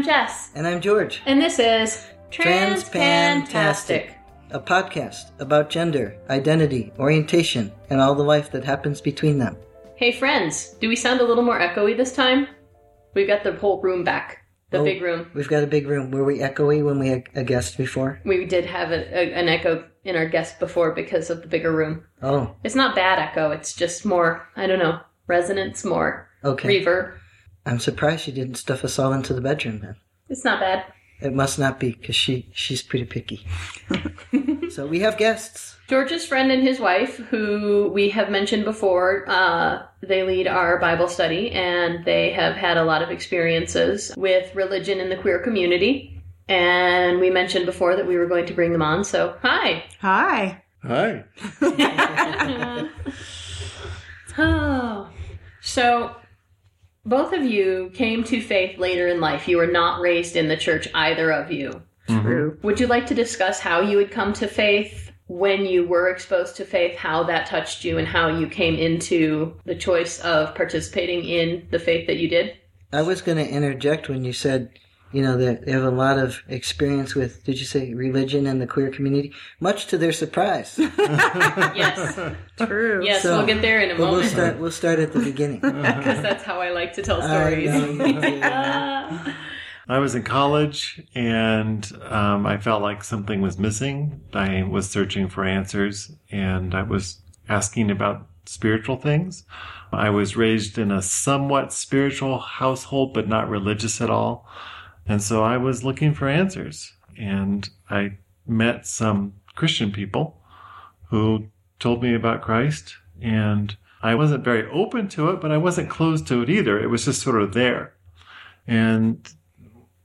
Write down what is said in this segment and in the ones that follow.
I'm Jess. And I'm George. And this is Transpantastic. A podcast about gender, identity, orientation, and all the life that happens between them. Hey, friends, do we sound a little more echoey this time? We've got the whole room back. The Oh, big room. We've got a big room. Were we echoey when we had a guest before? We did have a, a, an echo in our guest before because of the bigger room. Oh, It's not bad echo, it's just more, I don't know, resonance, more okay. reverb. I'm surprised she didn't stuff us all into the bedroom then. It's not bad. It must not be because she she's pretty picky. so we have guests. George's friend and his wife, who we have mentioned before, uh, they lead our Bible study and they have had a lot of experiences with religion in the queer community. And we mentioned before that we were going to bring them on. So, hi. Hi. Hi. oh. So, both of you came to faith later in life. You were not raised in the church, either of you. True. Would you like to discuss how you had come to faith, when you were exposed to faith, how that touched you, and how you came into the choice of participating in the faith that you did? I was going to interject when you said, you know, that they have a lot of experience with, did you say religion and the queer community? Much to their surprise. Yes. True. Yes, So- we'll get there in a But we'll moment. start. We'll start at the beginning. Because that's how I like to tell I stories. know you. I was in college and um, I felt like something was missing. I was searching for answers and I was asking about spiritual things. I was raised in a somewhat spiritual household, but not religious at all. And so I was looking for answers and I met some Christian people who told me about Christ and I wasn't very open to it, but I wasn't closed to it either. It was just sort of there. And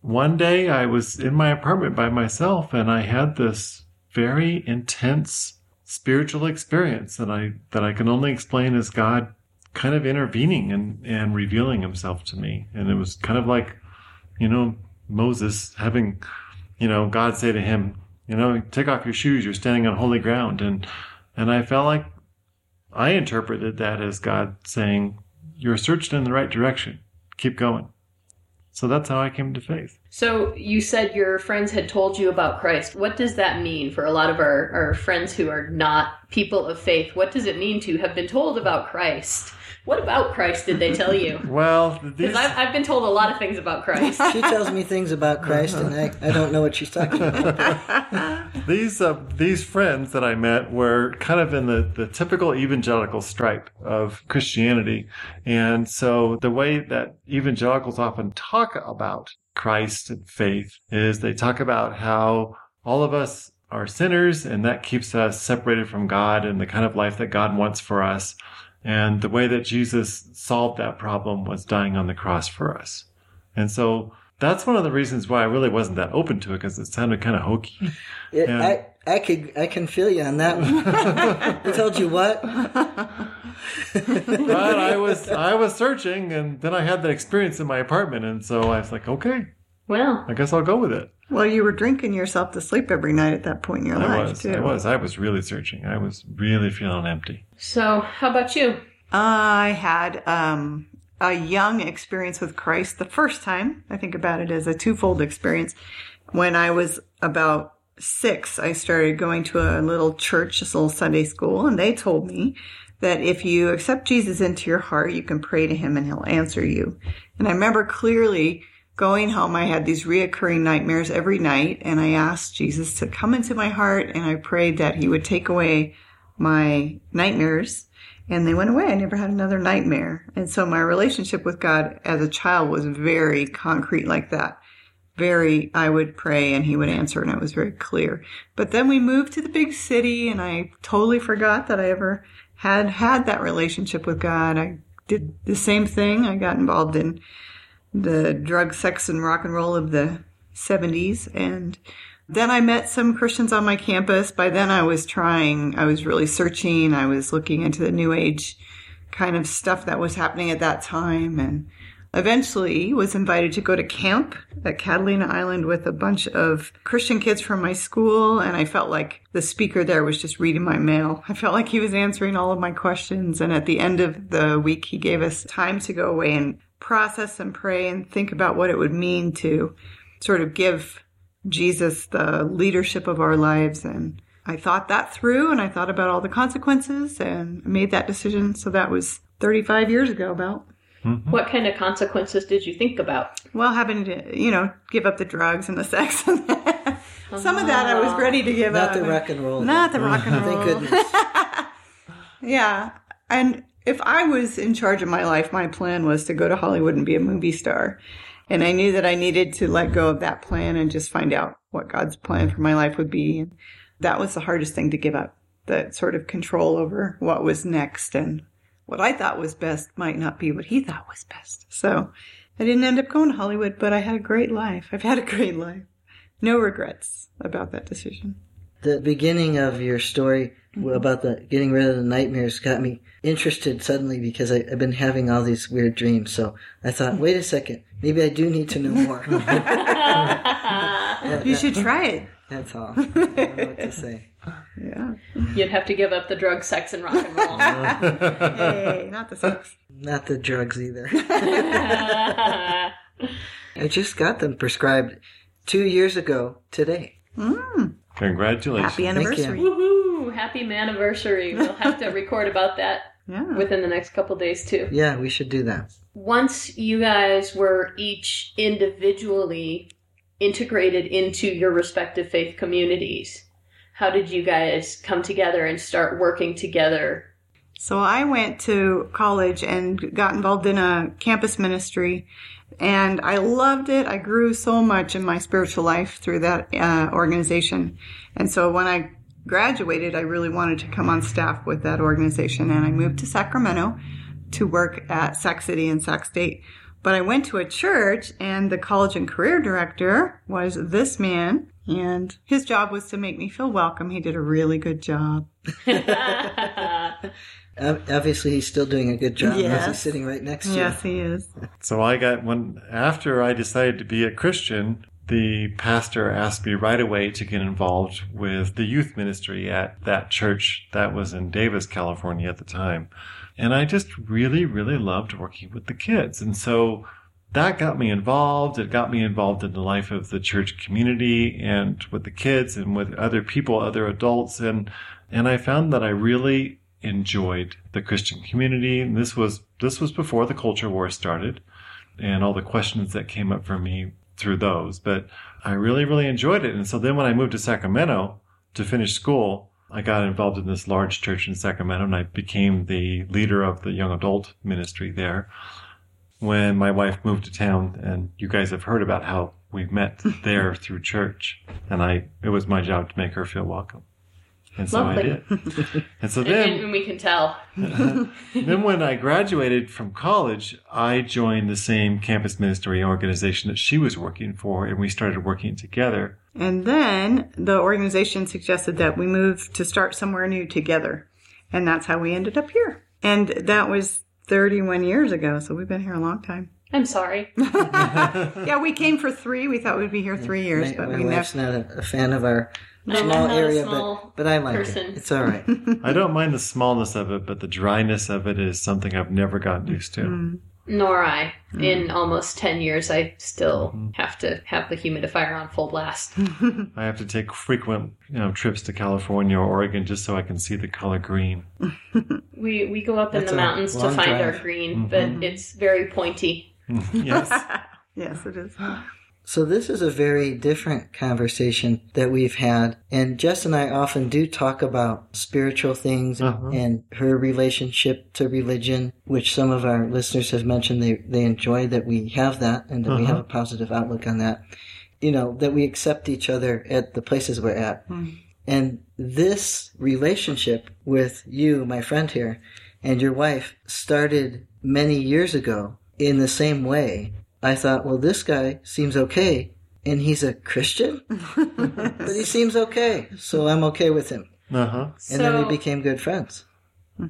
one day I was in my apartment by myself and I had this very intense spiritual experience that I that I can only explain as God kind of intervening and, and revealing himself to me. And it was kind of like, you know, Moses having, you know, God say to him, you know, take off your shoes, you're standing on holy ground. And and I felt like I interpreted that as God saying, You're searching in the right direction. Keep going. So that's how I came to faith. So you said your friends had told you about Christ. What does that mean for a lot of our, our friends who are not people of faith? What does it mean to have been told about Christ? What about Christ did they tell you? Well, these, I've, I've been told a lot of things about Christ. She tells me things about Christ, and I, I don't know what she's talking about. these uh, these friends that I met were kind of in the, the typical evangelical stripe of Christianity. And so the way that evangelicals often talk about Christ and faith is they talk about how all of us are sinners and that keeps us separated from God and the kind of life that God wants for us. And the way that Jesus solved that problem was dying on the cross for us. And so that's one of the reasons why I really wasn't that open to it because it sounded kind of hokey. It, Yeah. I I could I can feel you on that one. I told you what? but I was I was searching, and then I had that experience in my apartment, and so I was like, okay, well, I guess I'll go with it. Well, you were drinking yourself to sleep every night at that point in your I life, was, too. I was, I was really searching. I was really feeling empty. so how about you? I had um, a young experience with Christ the first time. I think about it as a twofold experience. When I was about six, I started going to a little church, this little Sunday school, and they told me that if you accept Jesus into your heart, you can pray to him and he'll answer you. And I remember clearly going home, I had these reoccurring nightmares every night, and I asked Jesus to come into my heart, and I prayed that he would take away my nightmares and they went away. I never had another nightmare. And so my relationship with God as a child was very concrete like that. Very, I would pray and he would answer and it was very clear. But then we moved to the big city and I totally forgot that I ever had had that relationship with God. I did the same thing. I got involved in the drug, sex, and rock and roll of the 70s. And then I met some Christians on my campus. By then I was trying, I was really searching. I was looking into the new age kind of stuff that was happening at that time and eventually was invited to go to camp at Catalina Island with a bunch of Christian kids from my school and I felt like the speaker there was just reading my mail. I felt like he was answering all of my questions and at the end of the week he gave us time to go away and process and pray and think about what it would mean to sort of give Jesus the leadership of our lives. And I thought that through and I thought about all the consequences and made that decision. So that was 35 years ago about. Mm-hmm. What kind of consequences did you think about? Well, having to, you know, give up the drugs and the sex. Some of that I was ready to give Not up. Not the rock and roll. Not the rock and roll. Thank goodness. Yeah. And if I was in charge of my life, my plan was to go to Hollywood and be a movie star. And I knew that I needed to let go of that plan and just find out what God's plan for my life would be. And that was the hardest thing to give up. That sort of control over what was next and what I thought was best might not be what he thought was best. So I didn't end up going to Hollywood, but I had a great life. I've had a great life. No regrets about that decision. The beginning of your story mm-hmm. about the getting rid of the nightmares got me interested suddenly because I, I've been having all these weird dreams. So I thought, mm-hmm. wait a second, maybe I do need to know more. You should try it. That's all. I don't know what to say. Yeah. You'd have to give up the drug, sex, and rock and roll. Hey, not the sex. Not the drugs either. I just got them prescribed two years ago today. Mm. Congratulations. Happy anniversary. Woohoo! Happy anniversary. We'll have to record about that Yeah. within the next couple days too. Yeah, we should do that. Once you guys were each individually integrated into your respective faith communities, how did you guys come together and start working together? So I went to college and got involved in a campus ministry and I loved it. I grew so much in my spiritual life through that uh, organization. And so when I graduated, I really wanted to come on staff with that organization and I moved to Sacramento to work at Sac City and Sac State. But I went to a church and the college and career director was this man and his job was to make me feel welcome. He did a really good job. Ob- Obviously, he's still doing a good job. because He's sitting right next to you. Yes, he is. So I got when after I decided to be a Christian, the pastor asked me right away to get involved with the youth ministry at that church that was in Davis, California at the time. And I just really, really loved working with the kids. And so that got me involved. It got me involved in the life of the church community and with the kids and with other people, other adults. And, and I found that I really enjoyed the Christian community. And this was, this was before the culture war started and all the questions that came up for me through those. But I really, really enjoyed it. And so then when I moved to Sacramento to finish school, I got involved in this large church in Sacramento and I became the leader of the young adult ministry there. When my wife moved to town, and you guys have heard about how we met there through church, and I, it was my job to make her feel welcome. And so Lovely. I did. And so And, then, and we can tell. then when I graduated from college, I joined the same campus ministry organization that she was working for, and we started working together. And then the organization suggested that we move to start somewhere new together. And that's how we ended up here. And that was 31 years ago, so we've been here a long time. I'm sorry. Yeah, we came for three. We thought we'd be here three years, My, but my we wife's never. not a, a fan of our I'm small area, small but but I like person. it. It's all right. I don't mind the smallness of it, but the dryness of it is something I've never gotten used to. Mm-hmm. Nor I. Mm. In almost 10 years, I still mm-hmm. have to have the humidifier on full blast. I have to take frequent, you know, trips to California or Oregon just so I can see the color green. We, we go up in That's the mountains to long find our drive. green, mm-hmm. but it's very pointy. yes. Yes, it is. So this is a very different conversation that we've had, and Jess and I often do talk about spiritual things Uh-huh. and her relationship to religion, which some of our listeners have mentioned they they enjoy that we have that and that we have a positive outlook on that. You know that we accept each other at the places we're at, and this relationship with you, my friend here, and your wife started many years ago in the same way. I thought, well, this guy seems okay, and he's a Christian, but he seems okay, so I'm okay with him. Uh huh. And then we became good friends.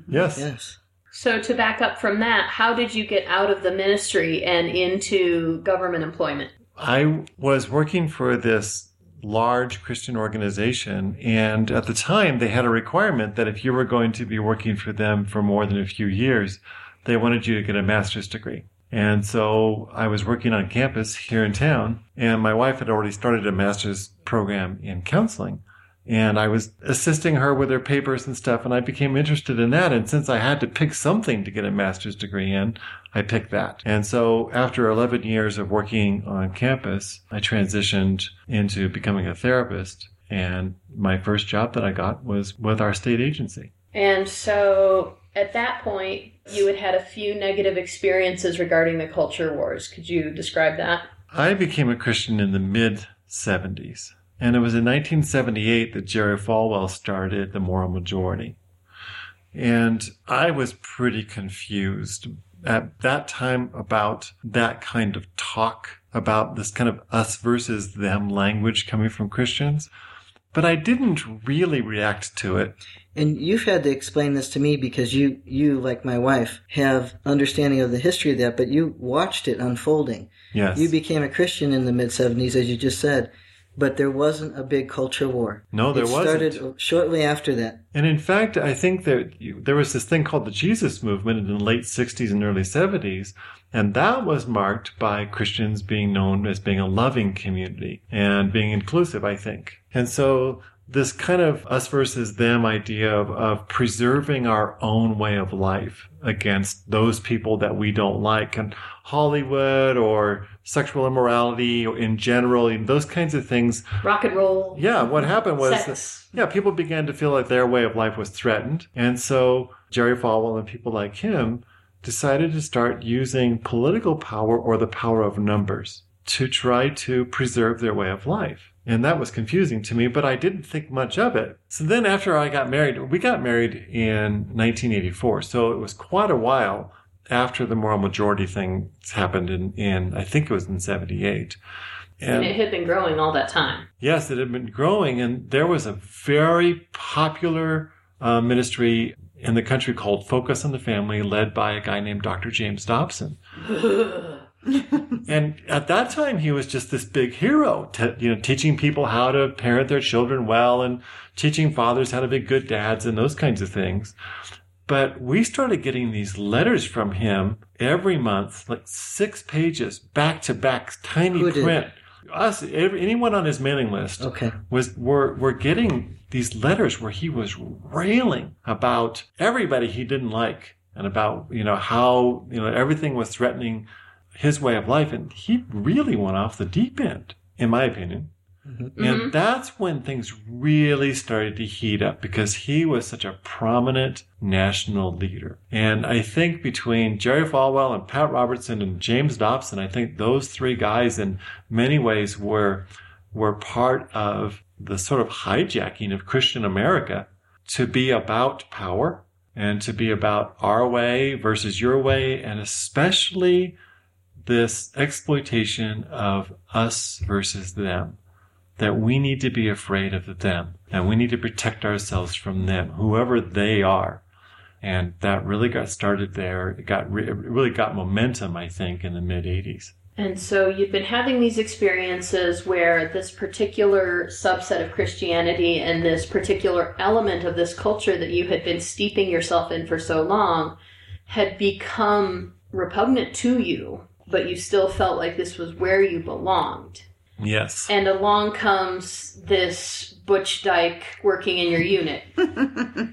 Yes. Yes. So, to back up from that, how did you get out of the ministry and into government employment? I was working for this large Christian organization, and at the time they had a requirement that if you were going to be working for them for more than a few years, they wanted you to get a master's degree. And so I was working on campus here in town, and my wife had already started a master's program in counseling. And I was assisting her with her papers and stuff, and I became interested in that. And since I had to pick something to get a master's degree in, I picked that. And so after 11 years of working on campus, I transitioned into becoming a therapist. And my first job that I got was with our state agency. And so at that point, you had had a few negative experiences regarding the culture wars. Could you describe that? I became a Christian in the mid 70s. And it was in 1978 that Jerry Falwell started the Moral Majority. And I was pretty confused at that time about that kind of talk, about this kind of us versus them language coming from Christians. But I didn't really react to it. And you've had to explain this to me because you, you, like my wife, have understanding of the history of that, but you watched it unfolding. Yes. You became a Christian in the mid 70s, as you just said, but there wasn't a big culture war. No, there it wasn't. It started shortly after that. And in fact, I think that there was this thing called the Jesus movement in the late 60s and early 70s. And that was marked by Christians being known as being a loving community and being inclusive, I think. And so this kind of us versus them idea of, of preserving our own way of life against those people that we don't like and Hollywood or sexual immorality in general, those kinds of things. Rock and roll. Yeah, what happened was Sex. yeah, people began to feel like their way of life was threatened. And so Jerry Falwell and people like him decided to start using political power or the power of numbers to try to preserve their way of life. And that was confusing to me, but I didn't think much of it. So then after I got married, we got married in 1984. So it was quite a while after the moral majority thing happened in, in I think it was in 78. And it had been growing all that time. Yes, it had been growing, and there was a very popular uh, ministry in the country called Focus on the Family, led by a guy named Dr. James Dobson. and at that time, he was just this big hero, to, you know, teaching people how to parent their children well and teaching fathers how to be good dads and those kinds of things. But we started getting these letters from him every month, like six pages, back to back, tiny Who did? print. Us, every, anyone on his mailing list Okay. was were were getting these letters where he was railing about everybody he didn't like and about you know how you know everything was threatening his way of life and he really went off the deep end in my opinion Mm-hmm. and mm-hmm. that's when things really started to heat up because he was such a prominent national leader. And I think between Jerry Falwell and Pat Robertson and James Dobson, I think those three guys in many ways were, were part of the sort of hijacking of Christian America to be about power and to be about our way versus your way and especially this exploitation of us versus them that we need to be afraid of them and we need to protect ourselves from them, whoever they are. And that really got started there. It got re- it really got momentum, I think, in the mid '80s. And so you've been having these experiences where this particular subset of Christianity and this particular element of this culture that you had been steeping yourself in for so long had become repugnant to you, but you still felt like this was where you belonged. Yes. And along comes this Butch Dyke working in your unit.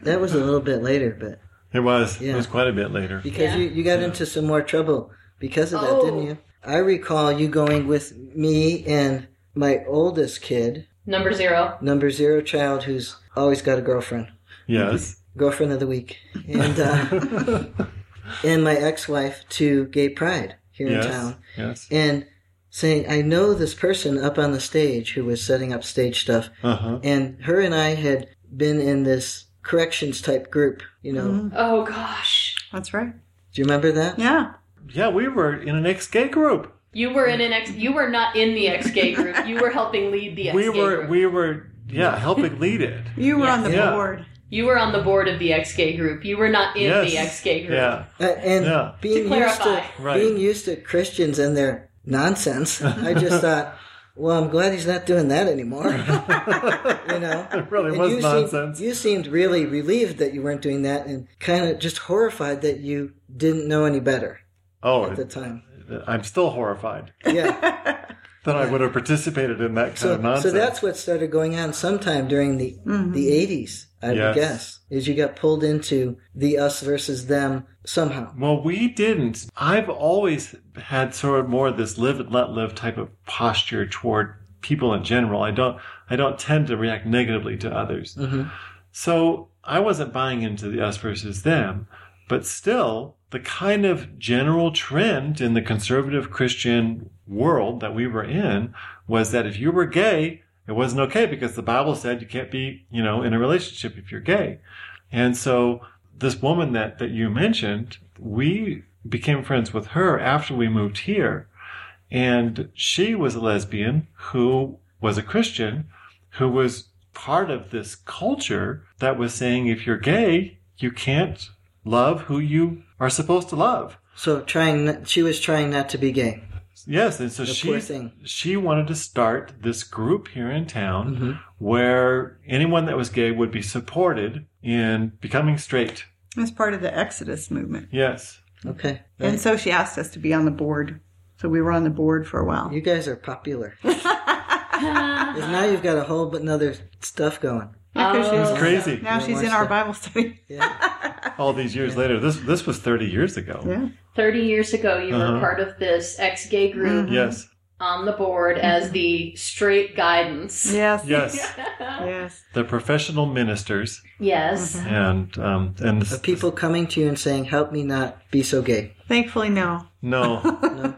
That was a little bit later, but It was. Yeah. It was quite a bit later. because Yeah. you, you got into some more trouble because of that, Oh. didn't you? I recall you going with me and my oldest kid, Number zero. number zero child who's always got a girlfriend, Yes. girlfriend of the week, and uh, and my ex-wife to Gay Pride here yes. in town, Yes. and saying, "I know this person up on the stage who was setting up stage stuff, Uh huh. and her and I had been in this corrections type group. You know, Oh gosh. That's right. do you remember that? Yeah. Yeah, we were in an ex-gay group. You were in an ex you were not in the ex gay group. You were helping lead the ex We gay were. group. We were. Yeah, helping lead it. You were Yes. on the Yeah. board. You were on the board of the ex gay group. You were not in yes. the ex gay group. Yeah. Uh, and Yeah. being To used to. Right. being used to Christians and their nonsense, I just thought, well, I'm glad he's not doing that anymore. you know, It really And was you nonsense. Seemed, you seemed really relieved that you weren't doing that, and kind of just horrified that you didn't know any better. Oh, at the time. I'm still horrified Yeah. that I would have participated in that kind So, of nonsense. so that's what started going on sometime during the mm-hmm. the 80s, I Yes. would guess. Is you got pulled into the us versus them somehow. Well, we didn't. I've always had sort of more of this live and let live type of posture toward people in general. I don't, I don't tend to react negatively to others. Mm-hmm. So I wasn't buying into the us versus them, but still the kind of general trend in the conservative Christian world that we were in was that if you were gay, it wasn't okay because the Bible said you can't be, you know, in a relationship if you're gay. And so this woman that, that you mentioned, we became friends with her after we moved here. And she was a lesbian who was a Christian who was part of this culture that was saying if you're gay, you can't love who you are supposed to love. So trying, she was trying not to be gay. Yes, and so The she she wanted to start this group here in town Mm-hmm. where anyone that was gay would be supported in becoming straight. As part of the Exodus movement. Yes. Okay. And so she asked us to be on the board. So we were on the board for a while. You guys are popular. now you've got a whole but another stuff going. Yeah, 'cause she's- It's crazy. Now she's watch in our. Bible study. Yeah. All these years later, this this was 30 years ago. Yeah. 30 years ago, you Uh-huh. were part of this ex gay group Yes. on the board as the straight guidance. Yes. Yes. Yes. The professional ministers Yes. and um and Of people coming to you and saying, "Help me not be so gay." Thankfully, no. no.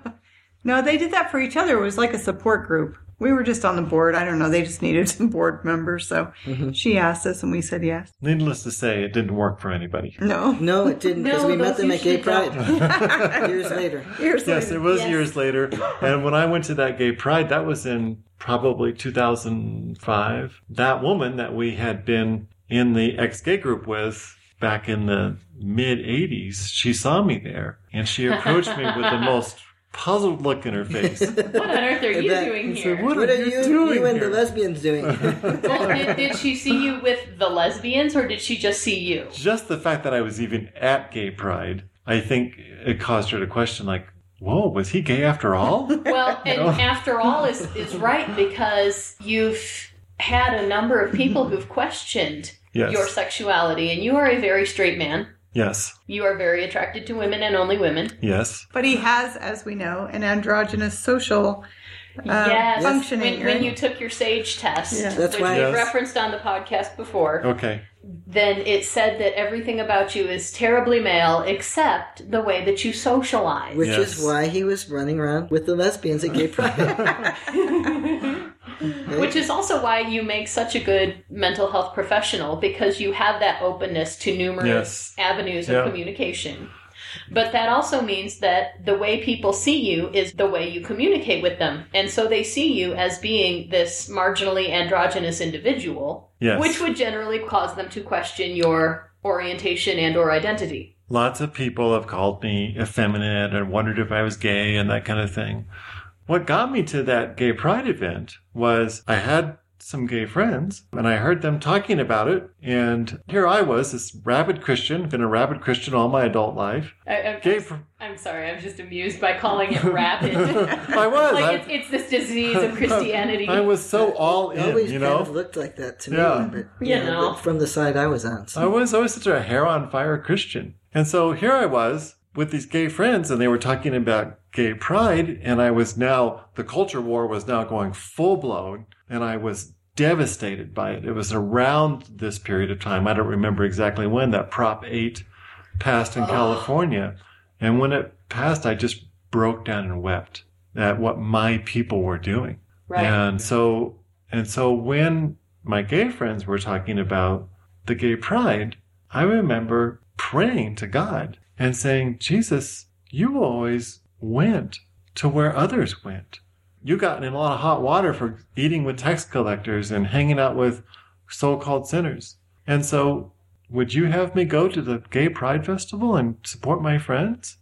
No, they did that for each other. It was like a support group. We were just on the board. I don't know. They just needed some board members. So mm-hmm. she asked us and we said yes. Needless to say, it didn't work for anybody. No. No, it didn't because No, we met them at Gay. Pride years later. Years Yes, later. it was Yes. years later. And when I went to that gay pride, that was in probably 2005. That woman that we had been in the ex gay group with back in the mid 80s, she saw me there and she approached me with the most puzzled look in her face. What on earth are you that- doing said, here? "What What are you, doing you and the lesbians doing? Well, did, did she see you with the lesbians or did she just see you? Just the fact that I was even at gay pride, I think it caused her to question, like, whoa, was he gay after all? Well, and know? after all, is is right because you've had a number of people who've questioned Yes. your sexuality, and you are a very straight man. Yes, You are very attracted to women and only women. yes. But he has, as we know, an androgynous social uh, yes, functioning. when, when you took your SAGE test, Yeah. That's which why- we Yes. referenced on the podcast before, Okay. then it said that everything about you is terribly male except the way that you socialize. Which Yes. is why he was running around with the lesbians at Gay Pride. Which is also why you make such a good mental health professional because you have that openness to numerous Yes. avenues Yeah. of communication. But that also means that the way people see you is the way you communicate with them. And so they see you as being this marginally androgynous individual, Yes. which would generally cause them to question your orientation and or identity. Lots of people have called me effeminate and wondered if I was gay and that kind of thing. What got me to that gay pride event was I had some gay friends and I heard them talking about it. And here I was, this rabid Christian, been a rabid Christian all my adult life. I, I'm, Gay pr- I'm sorry, I'm just amused by calling it rapid. I was. like I, it's, it's this disease of Christianity. I was so all in, always you kind know? of looked like that to Yeah. me, but You you know. but from the side I was on. So. I was always such a hair on fire Christian. And so here I was with these gay friends and they were talking about gay pride and I was now, the culture war was now going full blown and I was devastated by it. It was around this period of time. I don't remember exactly when that Prop 8 passed in California. And when it passed, I just broke down and wept at what my people were doing. Right. And so, and so when my gay friends were talking about the gay pride, I remember praying to God and saying, Jesus, you always went to where others went. You got in a lot of hot water for eating with tax collectors and hanging out with so-called sinners. And so would you have me go to the gay pride festival and support my friends?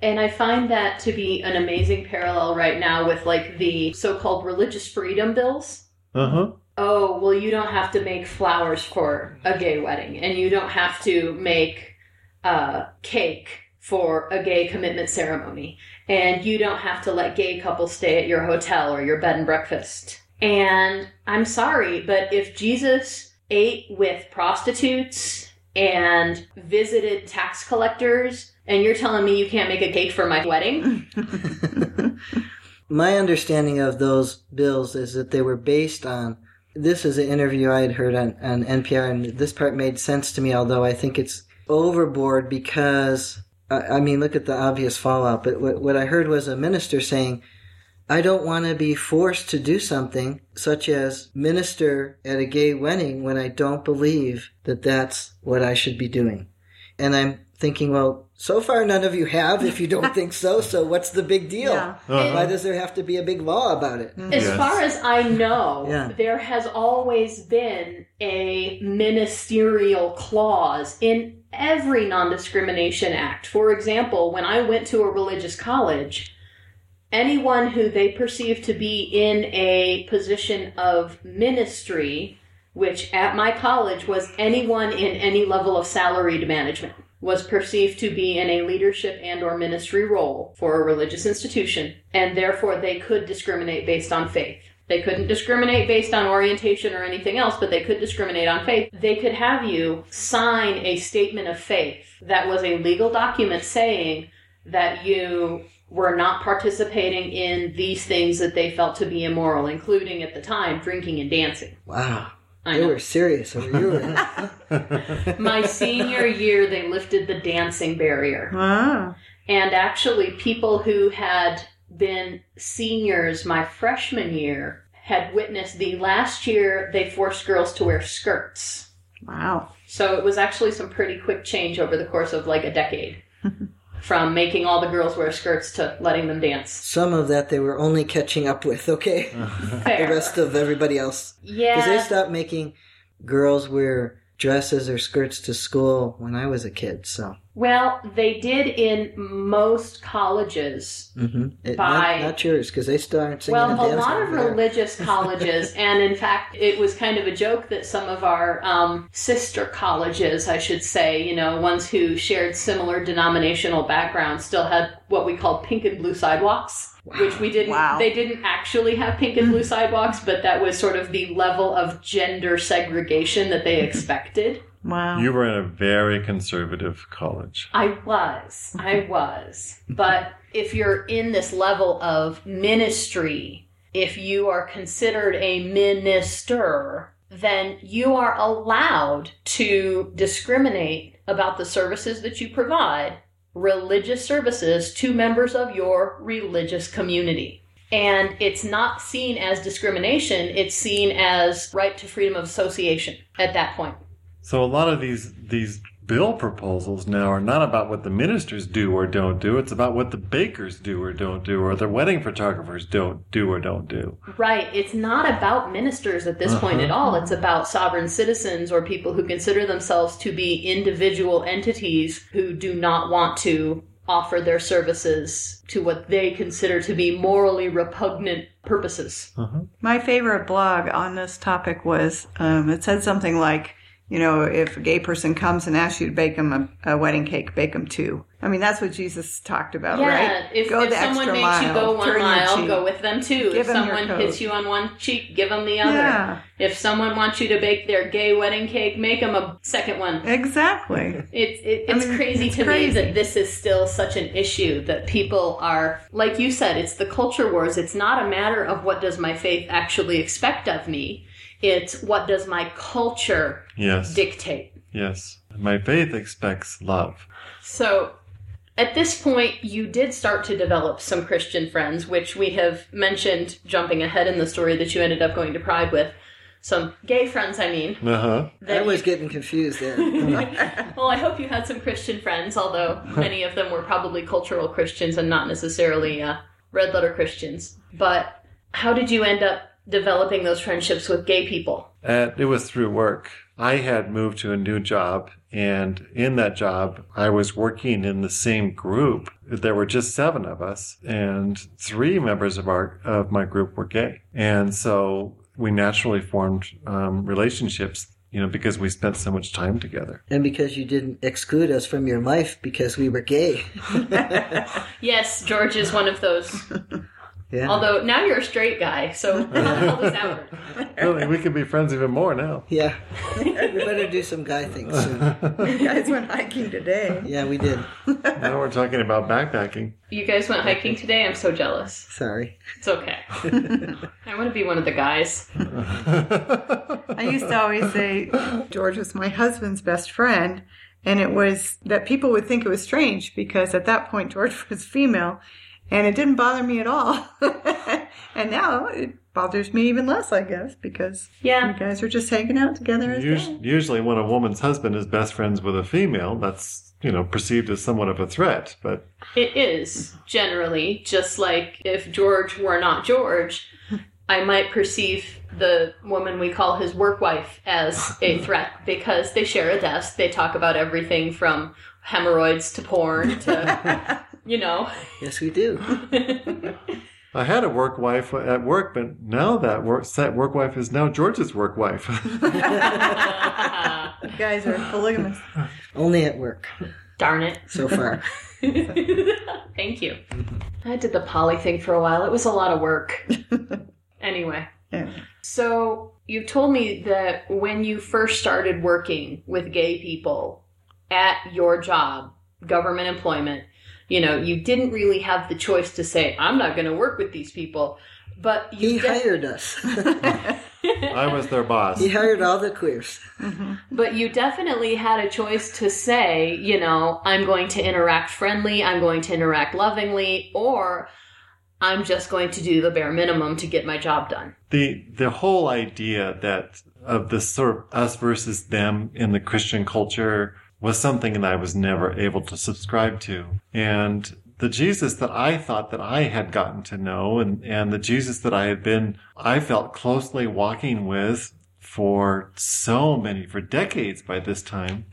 And I find that to be an amazing parallel right now with like the so-called religious freedom bills. Uh-huh. Oh, well, you don't have to make flowers for a gay wedding, and you don't have to make uh, cake for a gay commitment ceremony, and you don't have to let gay couples stay at your hotel or your bed and breakfast. And I'm sorry, but if Jesus ate with prostitutes and visited tax collectors, and you're telling me you can't make a cake for my wedding? My understanding of those bills is that they were based on. This is an interview I had heard on, on NPR, and this part made sense to me, although I think it's overboard because, I, I mean, look at the obvious fallout. But what, what I heard was a minister saying, I don't want to be forced to do something such as minister at a gay wedding when I don't believe that that's what I should be doing. And I'm thinking, well, so far none of you have if you don't think so, so what's the big deal? Yeah. Uh-huh. Why does there have to be a big law about it? As Yes. far as I know, Yeah. there has always been a ministerial clause in every non discrimination act. For example, when I went to a religious college, anyone who they perceived to be in a position of ministry, which at my college was anyone in any level of salaried management, was perceived to be in a leadership and or ministry role for a religious institution, and therefore they could discriminate based on faith. They couldn't discriminate based on orientation or anything else, but they could discriminate on faith. They could have you sign a statement of faith that was a legal document saying that you were not participating in these things that they felt to be immoral, including at the time drinking and dancing. Wow. I They know. were serious over you. were. My senior year, they lifted the dancing barrier. Ah. And actually, people who had been seniors my freshman year had witnessed the last year they forced girls to wear skirts. Wow. So it was actually some pretty quick change over the course of like a decade. From making all the girls wear skirts to letting them dance. Some of that they were only catching up with, okay? The rest of everybody else. Yeah. Because they stopped making girls wear dresses or skirts to school when I was a kid, so. Well, they did in most colleges. Mm-hmm. It, By- not, not yours, because they still aren't singing Well, a lot of there. religious colleges, and in fact, it was kind of a joke that some of our um, sister colleges, I should say, you know, ones who shared similar denominational backgrounds, still had what we called pink and blue sidewalks, which we didn't. Wow. They didn't actually have pink and blue mm. sidewalks, but that was sort of the level of gender segregation that they mm-hmm. expected. Wow. You were in a very conservative college. I was. I was. But if you're in this level of ministry, if you are considered a minister, then you are allowed to discriminate about the services that you provide, religious services to members of your religious community. And it's not seen as discrimination, it's seen as right to freedom of association at that point. So a lot of these these bill proposals now are not about what the ministers do or don't do. It's about what the bakers do or don't do, or the wedding photographers don't do or don't do. Right. It's not about ministers at this point at all. It's about sovereign citizens or people who consider themselves to be individual entities who do not want to offer their services to what they consider to be morally repugnant purposes. My favorite blog on this topic was um, it said something like, you know, if a gay person comes and asks you to bake them a, a wedding cake, bake them two. I mean, that's what Jesus talked about, Yeah, right? if, go if the someone extra makes mile, you go one mile, go with them too. Give if 'em your someone hits you on one cheek, give them the other. Yeah, If someone wants you to bake their gay wedding cake, make them a second one. exactly. It's it, I mean, crazy it's to crazy. me that this is still such an issue that people are like you said. It's the culture wars. It's not a matter of what does my faith actually expect of me. It's what does my culture Yes. dictate. Yes. My faith expects love. So at this point, you did start to develop some Christian friends, which we have mentioned jumping ahead in the story that you ended up going to Pride with. Some gay friends, I mean. Uh huh. I that was you- getting confused there. well, I hope you had some Christian friends, although many of them were probably cultural Christians and not necessarily uh, red letter Christians. But how did you end up developing those friendships with gay people? And it was through work. I had moved to a new job, and in that job, I was working in the same group. There were just seven of us, and three members of our of my group were gay, and so we naturally formed um, relationships you know, because we spent so much time together. And because you didn't exclude us from your life because we were gay. Yes, George is one of those. Yeah. Although now you're a straight guy, so how call this out. Really, we could be friends even more now. yeah. we better do some guy things soon. You guys went hiking today. Yeah, we did. now we're talking about backpacking. You guys went hiking today? I'm so jealous. Sorry. It's okay. I want to be one of the guys. I used to always say George was my husband's best friend, and it was that people would think it was strange because at that point George was female, and it didn't bother me at all. and now it bothers me even less, I guess, because Yeah. you guys are just hanging out together as Us- Usually, when a woman's husband is best friends with a female, that's you know perceived as somewhat of a threat. But It is generally just like if George were not George, I might perceive the woman we call his work wife as a threat because they share a desk. They talk about everything from hemorrhoids to porn to, you know. Yes, we do. I had a work wife at work, but now that work that work wife is now George's work wife. You guys are polygamous. Only at work Darn it. so far. Thank you. Mm-hmm. I did the poly thing for a while. It was a lot of work. anyway. Yeah. So you told me that when you first started working with gay people at your job, government employment, you know, you didn't really have the choice to say, I'm not going to work with these people. But you He de- hired us. I was their boss. he hired all the queers. Mm-hmm. but you definitely had a choice to say, you know, I'm going to interact friendly, I'm going to interact lovingly, or I'm just going to do the bare minimum to get my job done. the the whole idea that of this sort of us versus them in the Christian culture was something that I was never able to subscribe to. And the Jesus that I thought that I had gotten to know and, and the Jesus that I had been, I felt closely walking with for so many, for decades by this time.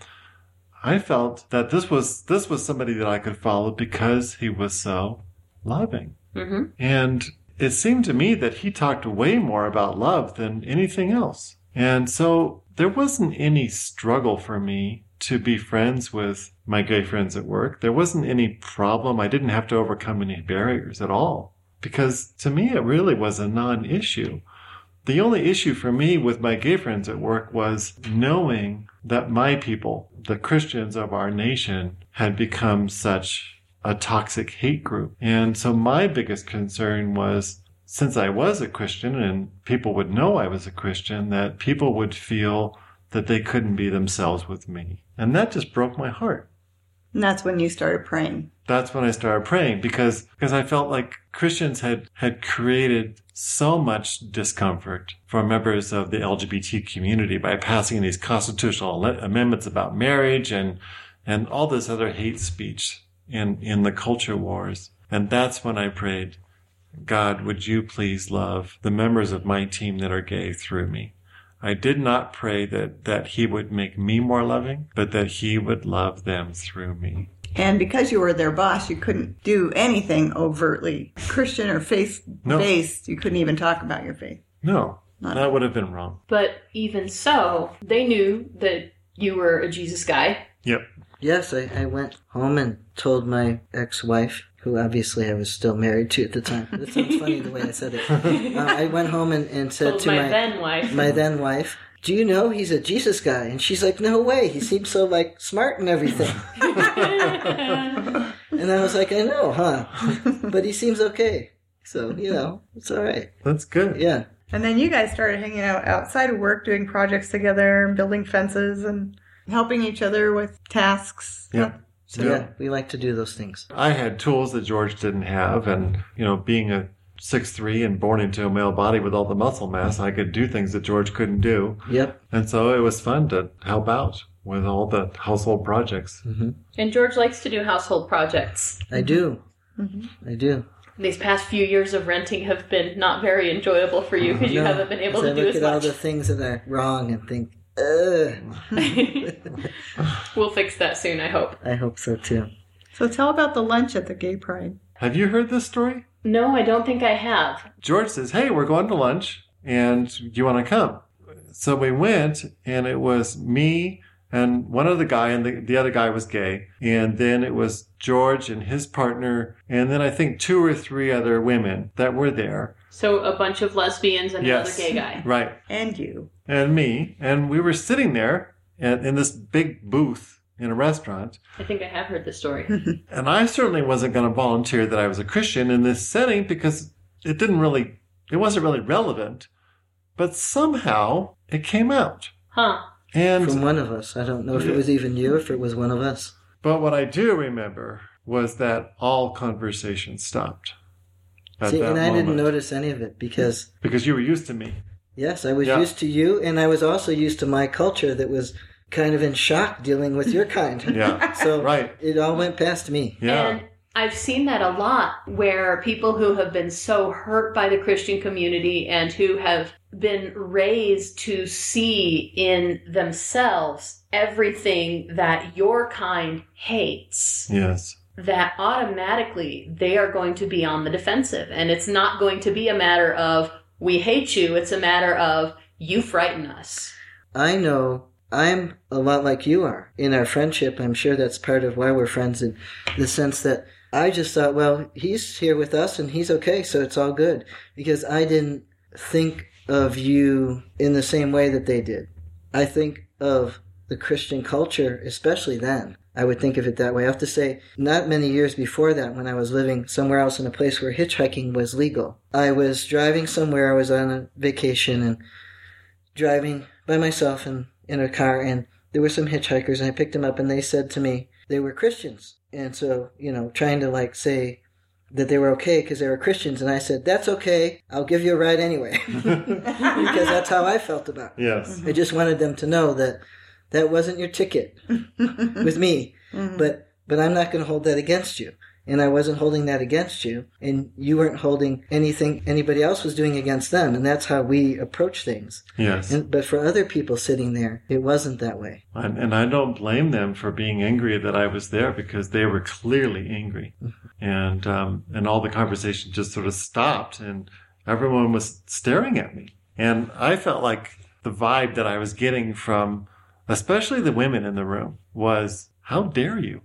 I felt that this was, this was somebody that I could follow because he was so loving. hmm And it seemed to me that he talked way more about love than anything else. And so there wasn't any struggle for me to be friends with my gay friends at work. There wasn't any problem. I didn't have to overcome any barriers at all because to me it really was a non-issue. The only issue for me with my gay friends at work was knowing that my people, the Christians of our nation, had become such a toxic hate group. And so my biggest concern was since I was a Christian and people would know I was a Christian, that people would feel that they couldn't be themselves with me. And that just broke my heart. And that's when you started praying. That's when I started praying because, because I felt like Christians had, had created so much discomfort for members of the LGBT community by passing these constitutional amendments about marriage and, and all this other hate speech in, in the culture wars. And that's when I prayed, God, would you please love the members of my team that are gay through me? I did not pray that, that he would make me more loving, but that he would love them through me. And because you were their boss, you couldn't do anything overtly Christian or faith No. based. You couldn't even talk about your faith. No, Not- that would have been wrong. But even so, they knew that you were a Jesus guy. Yep. Yes, I, I went home and told my ex-wife, who obviously I was still married to at the time. That sounds funny the way I said it. Uh, I went home and, and said Told to my, my then wife. my then wife, "Do you know he's a Jesus guy?" And she's like, "No way. He seems so like smart and everything." and I was like, "I know, huh? but he seems okay. So you know, it's all right. That's good. Yeah." And then you guys started hanging out outside of work, doing projects together, and building fences and helping each other with tasks. Yeah. So Yeah. yeah, we like to do those things. I had tools that George didn't have, and you know, being a six three and born into a male body with all the muscle mass, I could do things that George couldn't do, Yep. and so it was fun to help out with all the household projects. Mm-hmm. and George likes to do household projects. I do. Mm-hmm. I do. These past few years of renting have been not very enjoyable for you oh, because you haven't been able so to I do look as at all the things that are wrong and think, ugh. We'll fix that soon, I hope. I hope so too. So tell about the lunch at the Gay Pride. Have you heard this story? No, I don't think I have. George says, "Hey, we're going to lunch, and do you want to come?" so we went and it was me and one other guy and the, the other guy was gay. And then it was George and his partner. And then I think two or three other women that were there. So a bunch of lesbians and Yes. another gay guy. Right. And you. And me. And we were sitting there in, in this big booth in a restaurant. I think I have heard this story. And I certainly wasn't going to volunteer that I was a Christian in this setting because it didn't really, it wasn't really relevant. But somehow it came out. huh. And From one of us. I don't know if it was even you, if it was one of us. But what I do remember was that all conversation stopped. At See, that and I didn't notice any of it because, because you were used to me. yes, I was Yeah. used to you, and I was also used to my culture that was kind of in shock dealing with your kind. Yeah, So right. it all went past me. Yeah, And I've seen that a lot where people who have been so hurt by the Christian community and who have been raised to see in themselves everything that your kind hates, yes, that automatically they are going to be on the defensive. And it's not going to be a matter of, we hate you. It's a matter of, you frighten us. I know I'm a lot like you are in our friendship. I'm sure that's part of why we're friends in the sense that I just thought, well, he's here with us and he's okay, so it's all good. Because I didn't think of you in the same way that they did. I think of the Christian culture, especially then. I would think of it that way. I have to say, not many years before that, when I was living somewhere else in a place where hitchhiking was legal, I was driving somewhere, I was on a vacation and driving by myself in, in a car and there were some hitchhikers and I picked them up and they said to me they were Christians. And so, you know, trying to like say that they were okay because they were Christians. And I said, that's okay. I'll give you a ride anyway. because that's how I felt about it. yes, I just wanted them to know that that wasn't your ticket with me. But, but I'm not going to hold that against you. And I wasn't holding that against you. And you weren't holding anything anybody else was doing against them. And that's how we approach things. yes. And, but for other people sitting there, it wasn't that way. And, and I don't blame them for being angry that I was there because they were clearly angry, and um, and all the conversation just sort of stopped, and everyone was staring at me, and I felt like the vibe that I was getting from, especially the women in the room, was how dare you.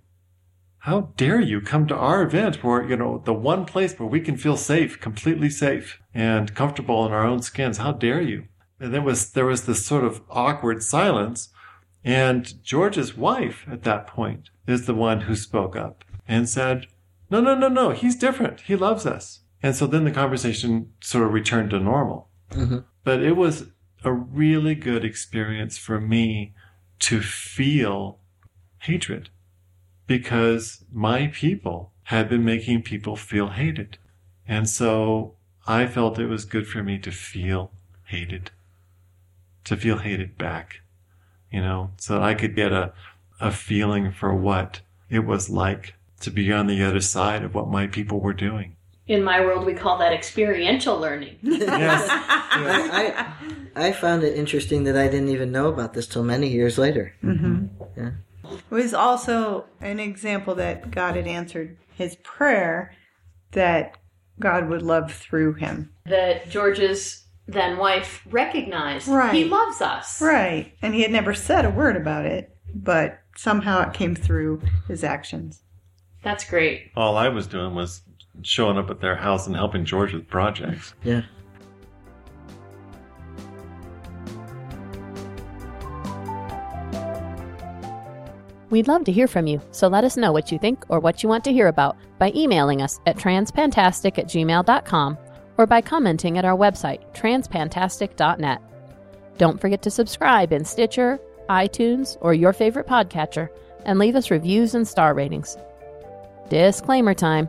How dare you come to our event where, you know, the one place where we can feel safe, completely safe and comfortable in our own skins? How dare you? And there was, there was this sort of awkward silence. And George's wife at that point is the one who spoke up and said, no, no, no, no, he's different. He loves us. And so then the conversation sort of returned to normal. Mhm. But it was a really good experience for me to feel hatred because my people had been making people feel hated. And so I felt it was good for me to feel hated, to feel hated back, you know, so that I could get a, a feeling for what it was like to be on the other side of what my people were doing. In my world, we call that experiential learning. Yes. I, I, I found it interesting that I didn't even know about this till many years later. Mm-hmm. It was also an example that God had answered his prayer that God would love through him. that George's then wife recognized. Right. He loves us. Right. And he had never said a word about it, but somehow it came through his actions. That's great. All I was doing was showing up at their house and helping George with projects. Yeah. We'd love to hear from you, so let us know what you think or what you want to hear about by emailing us at transpantastic at gmail.com or by commenting at our website, transpantastic.net. Don't forget to subscribe in Stitcher, iTunes, or your favorite podcatcher, and leave us reviews and star ratings. Disclaimer time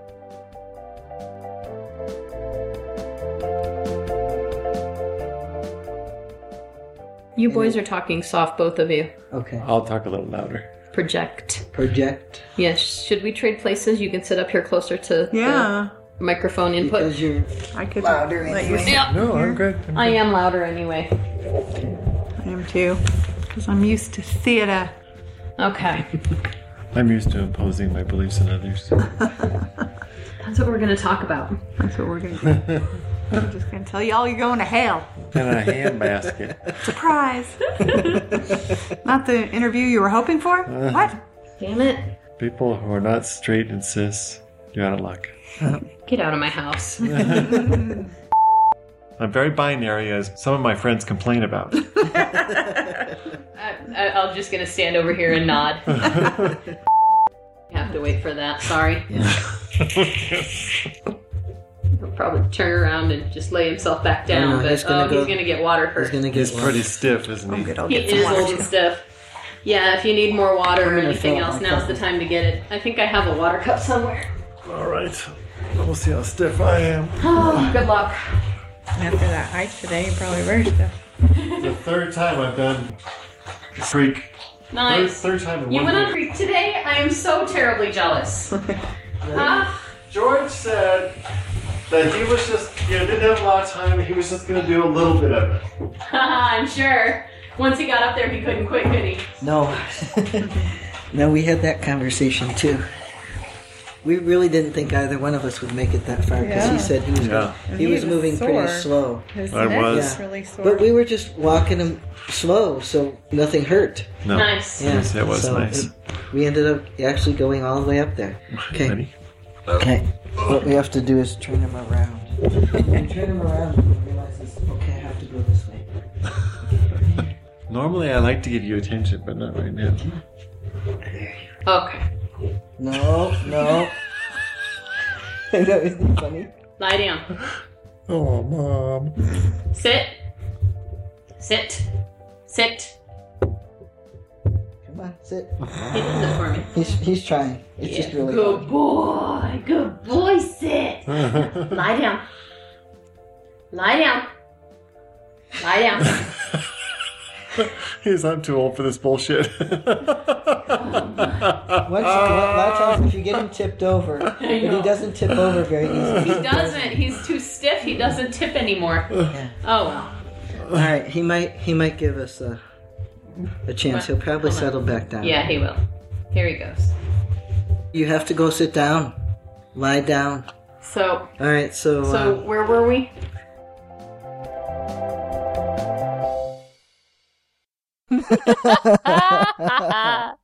You boys are talking soft, both of you. Okay. I'll talk a little louder. Project. Project. Yes. Should we trade places? You can sit up here closer to Yeah, the microphone input. Because you're I could louder let you anyway. see. Yeah, No, I'm good. I'm I am louder anyway. I am too, because I'm used to theater. Okay. I'm used to imposing my beliefs on others. That's what we're going to talk about. That's what we're gonna do. I'm just gonna tell y'all you're going to hell. In a handbasket. Surprise! Not the interview you were hoping for. Uh-huh. What? Damn it. People who are not straight and cis, you're out of luck. Get out of my house. I'm very binary, as some of my friends complain about. I, I, I'm just going to stand over here and nod. Have to wait for that. Sorry. He'll probably turn around and just lay himself back down, know, but he's gonna oh, go- he's going to get water he's first. gonna get He's pretty stiff, isn't I'm he? good. I'll He some is water. old and stiff. Yeah, if you need more water or anything else, up my now's the time to get it. I think I have a water cup somewhere. All right. We'll see how stiff I am. Oh, good luck. After that hike today, you're probably were stiff. The third time I've done freak. Third, Nice. third time in You one went on week. Creek today? I am so terribly jealous. Ah, George said that he was just, you know, didn't have a lot of time. He was just going to do a little bit of it. I'm sure. Once he got up there, he couldn't quit, could he? No. no, we had that conversation too. We really didn't think either one of us would make it that far because Yeah. he said he was Yeah. he, he was was moving pretty slow. His I neck was. is really sore. But we were just walking him slow, so nothing hurt. No. Nice. Yeah, Yes, it was so nice. it- we ended up actually going all the way up there. Okay. Ready? Okay. What we have to do is turn him around. When you turn him around, he realizes, okay, I have to go this way. Normally I like to give you attention, but not right now. Okay. No, no. I know, isn't it funny? Lie down. Oh, mom. Sit. Sit. Sit. Come on, sit. He does it for me. He's he's trying. It's just really Good boy. Good boy. Sit. Lie down. Lie down. Lie down. He's, I'm too old for this bullshit. hard. Once, a lot of times, if you get him tipped over, but he doesn't tip over very easily. He doesn't. He's too stiff. He doesn't tip anymore. Yeah. Oh well. All right, he might he might give us a a chance. He'll probably settle back down. Yeah, he will. Here he goes. You have to go sit down. Lie down. So, All right, so, so uh, where were we?